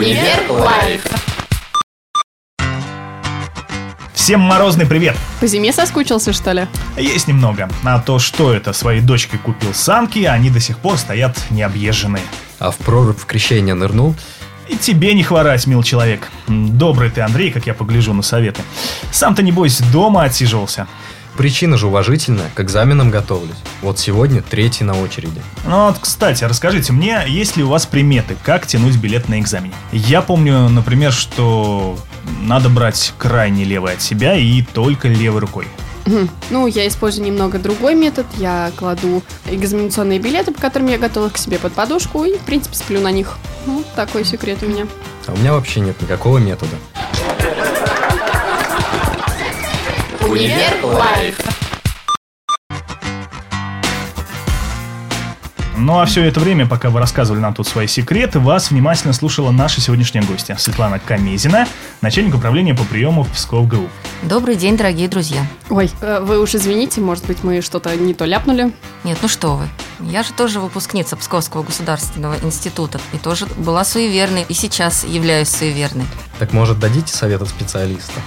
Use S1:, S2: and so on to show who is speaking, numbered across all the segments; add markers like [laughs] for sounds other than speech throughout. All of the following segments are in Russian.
S1: Универ Life.
S2: Всем морозный привет!
S3: По зиме соскучился, что ли?
S2: Есть немного. А то, что это своей дочке купил санки, они до сих пор стоят необъезженные.
S4: А в прорубь в крещение нырнул?
S2: И тебе не хворать, мил человек. Добрый ты, Андрей, как я погляжу на советы. Сам-то, небось, дома отсиживался.
S4: Причина же уважительная, к экзаменам готовлюсь. Вот сегодня третий на очереди.
S2: Ну вот, кстати, расскажите мне, есть ли у вас приметы, как тянуть билет на экзамене? Я помню, например, что надо брать крайне левый от себя и только левой рукой.
S3: Ну, я использую немного другой метод. Я кладу экзаменационные билеты, по которым я готова к себе под подушку, и, в принципе, сплю на них. Ну, такой секрет у меня.
S4: А у меня вообще нет никакого метода.
S1: Универ Life.
S2: Ну а все это время, пока вы рассказывали нам тут свои секреты, вас внимательно слушала наша сегодняшняя гостья Светлана Камезина, начальник управления по приему в Псков ГУ.
S5: Добрый день, дорогие друзья.
S3: Ой, э, вы уж извините, может быть, мы что-то не то ляпнули.
S5: Нет, ну что вы. Я же тоже выпускница Псковского государственного института и тоже была суеверной, и сейчас являюсь суеверной.
S4: Так может дадите совет от специалиста?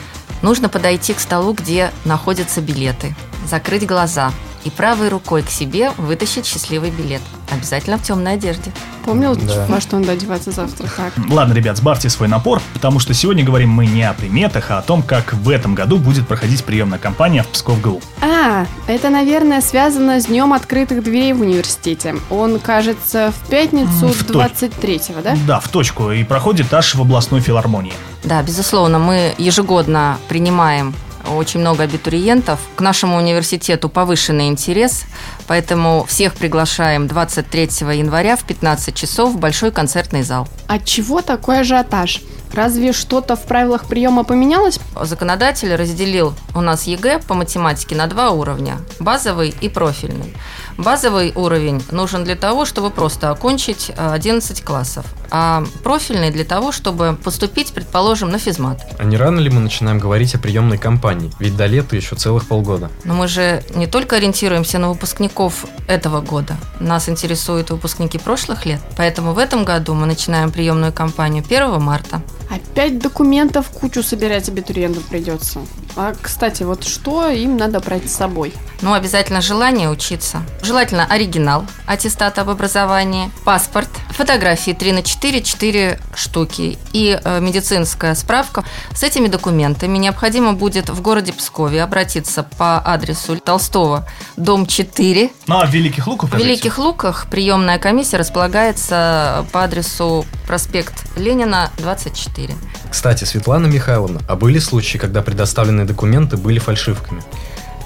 S5: Нужно подойти к столу, где находятся билеты, закрыть глаза и правой рукой к себе вытащить счастливый билет. Обязательно в темной одежде.
S3: Помнил,
S4: Да.
S3: во что надо одеваться завтра? Так. [laughs]
S2: Ладно, ребят, сбавьте свой напор, потому что сегодня говорим мы не о приметах, а о том, как в этом году будет проходить приемная кампания в Псков ГУ.
S3: А, это, наверное, связано с Днем открытых дверей в университете. Он, кажется, в пятницу
S2: в то-
S3: 23-го, да?
S2: Да, в точку, и проходит аж в областной филармонии.
S5: Да, безусловно, мы ежегодно принимаем очень много абитуриентов. К нашему университету повышенный интерес, поэтому всех приглашаем 23 января в 15 часов в Большой концертный зал.
S3: От чего такой ажиотаж? Разве что-то в правилах приема поменялось?
S5: Законодатель разделил у нас ЕГЭ по математике на два уровня – базовый и профильный. Базовый уровень нужен для того, чтобы просто окончить э, 11 классов, а профильный для того, чтобы поступить, предположим, на физмат.
S4: А не рано ли мы начинаем говорить о приемной кампании? Ведь до лета еще целых полгода.
S5: Но мы же не только ориентируемся на выпускников этого года, нас интересуют выпускники прошлых лет, поэтому в этом году мы начинаем приемную кампанию 1 марта.
S3: Опять документов кучу собирать абитуриентам придется. А, кстати, вот что им надо брать с собой?
S5: Ну, обязательно желание учиться. Желательно оригинал аттестата об образовании, паспорт, фотографии 3 на 4, 4 штуки и э, медицинская справка. С этими документами необходимо будет в городе Пскове обратиться по адресу Толстого, дом 4.
S2: Ну а в Великих Луках,
S5: В? Великих Луках приемная комиссия располагается по адресу проспект Ленина, 24.
S4: Кстати, Светлана Михайловна, а были случаи, когда предоставленные документы были фальшивками?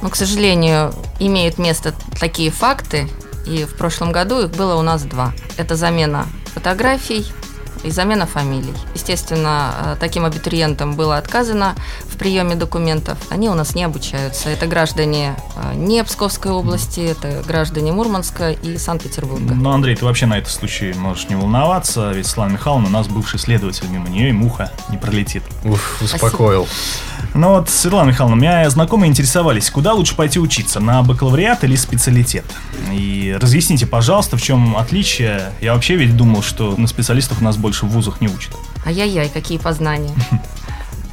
S5: Но, к сожалению, имеют место такие факты, и в прошлом году их было у нас два. Это замена фотографий и замена фамилий. Естественно, э, таким абитуриентам было отказано в приеме документов. Они у нас не обучаются. Это граждане э, не Псковской области, это граждане Мурманска и Санкт-Петербурга.
S2: Ну, Андрей, ты вообще на этот случай можешь не волноваться, ведь Светлана Михайловна у нас бывший следователь, мимо нее и муха не пролетит.
S4: Уф, успокоил.
S2: Ну вот, Светлана Михайловна, у меня знакомые интересовались, куда лучше пойти учиться, на бакалавриат или специалитет? И разъясните, пожалуйста, в чем отличие. Я вообще ведь думал, что на специалистов нас больше в вузах не учат.
S5: Ай-яй-яй, какие познания. [laughs]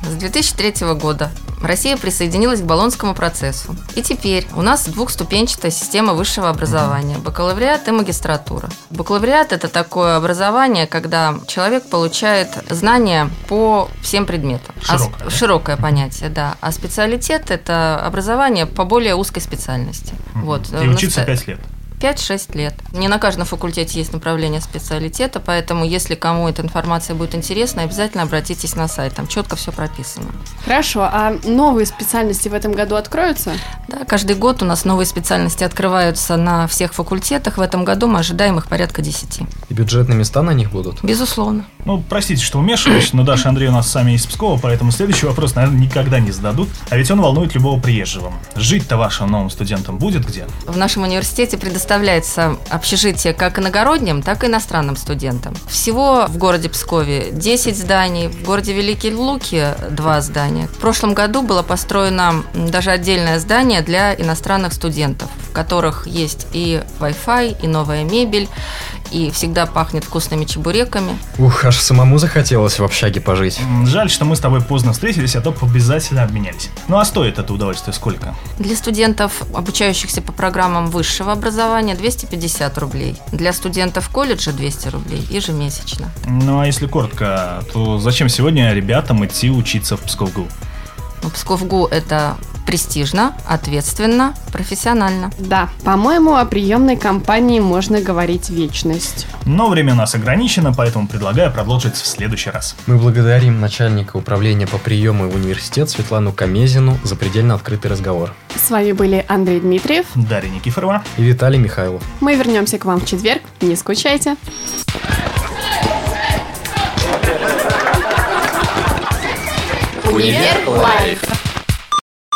S5: С 2003 года Россия присоединилась к Болонскому процессу. И теперь у нас двухступенчатая система высшего образования. Бакалавриат и магистратура. Бакалавриат – это такое образование, когда человек получает знания по всем предметам. А
S2: Широкое, да?
S5: широкое понятие, да. А специалитет – это образование по более узкой специальности. Вот.
S2: И
S5: В
S2: учиться
S5: наста-
S2: 5 лет.
S5: 5-6 лет. Не на каждом факультете есть направление специалитета, поэтому если кому эта информация будет интересна, обязательно обратитесь на сайт, там четко все прописано.
S3: Хорошо, а новые специальности в этом году откроются?
S5: Да, каждый год у нас новые специальности открываются на всех факультетах. В этом году мы ожидаем их порядка 10.
S4: И бюджетные места на них будут?
S5: Безусловно.
S2: Ну, простите, что вмешиваюсь, но Даша и Андрей у нас сами из Пскова, поэтому следующий вопрос, наверное, никогда не зададут. А ведь он волнует любого приезжего. Жить-то вашим новым студентам будет где?
S5: В нашем университете предоставляется общежитие как иногородним, так и иностранным студентам. Всего в городе Пскове 10 зданий, в городе Великие Луки 2 здания. В прошлом году было построено даже отдельное здание для иностранных студентов, в которых есть и Wi-Fi, и новая мебель, и всегда пахнет вкусными чебуреками.
S4: Ух, аж самому захотелось в общаге пожить.
S2: Жаль, что мы с тобой поздно встретились, а то обязательно обменялись. Ну а стоит это удовольствие сколько?
S5: Для студентов, обучающихся по программам высшего образования, 250 рублей. Для студентов колледжа 200 рублей ежемесячно.
S2: Ну а если коротко, то зачем сегодня ребятам идти учиться в Псковгу?
S5: Ну, Псковгу – это престижно, ответственно, профессионально.
S3: Да, по-моему, о приемной кампании можно говорить вечность.
S2: Но время у нас ограничено, поэтому предлагаю продолжить в следующий раз.
S4: Мы благодарим начальника управления по приему в университет Светлану Камезину за предельно открытый разговор.
S3: С вами были Андрей Дмитриев.
S2: Дарья Никифорова.
S4: И Виталий Михайлов.
S3: Мы вернемся к вам в четверг. Не скучайте.
S1: Универ Life.